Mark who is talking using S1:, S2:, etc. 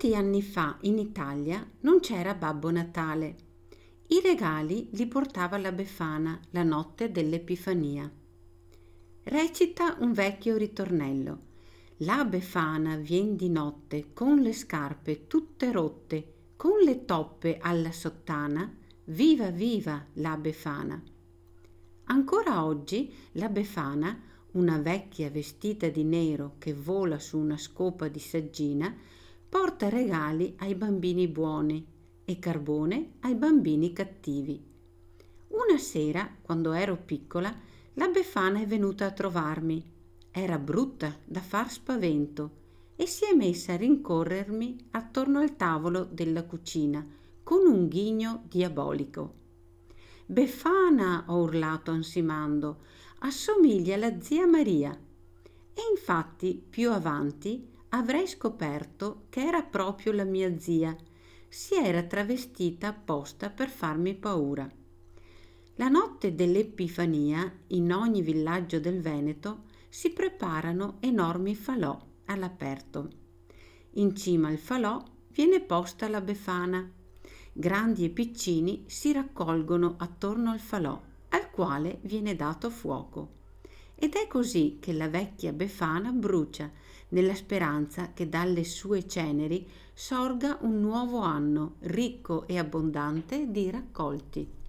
S1: Tanti anni fa in Italia non c'era Babbo Natale. I regali li portava la Befana la notte dell'Epifania. Recita un vecchio ritornello. La Befana vien di notte con le scarpe tutte rotte, con le toppe alla sottana, viva viva la Befana. Ancora oggi la Befana, una vecchia vestita di nero che vola su una scopa di saggina, porta regali ai bambini buoni e carbone ai bambini cattivi. Una sera, quando ero piccola, la Befana è venuta a trovarmi. Era brutta da far spavento e si è messa a rincorrermi attorno al tavolo della cucina con un ghigno diabolico. Befana, ho urlato ansimando, assomiglia alla zia Maria. E infatti, più avanti, avrei scoperto che era proprio la mia zia. Si era travestita apposta per farmi paura. La notte dell'Epifania, in ogni villaggio del Veneto, si preparano enormi falò all'aperto. In cima al falò viene posta la befana. Grandi e piccini si raccolgono attorno al falò, al quale viene dato fuoco. Ed è così che la vecchia befana brucia nella speranza che dalle sue ceneri sorga un nuovo anno ricco e abbondante di raccolti.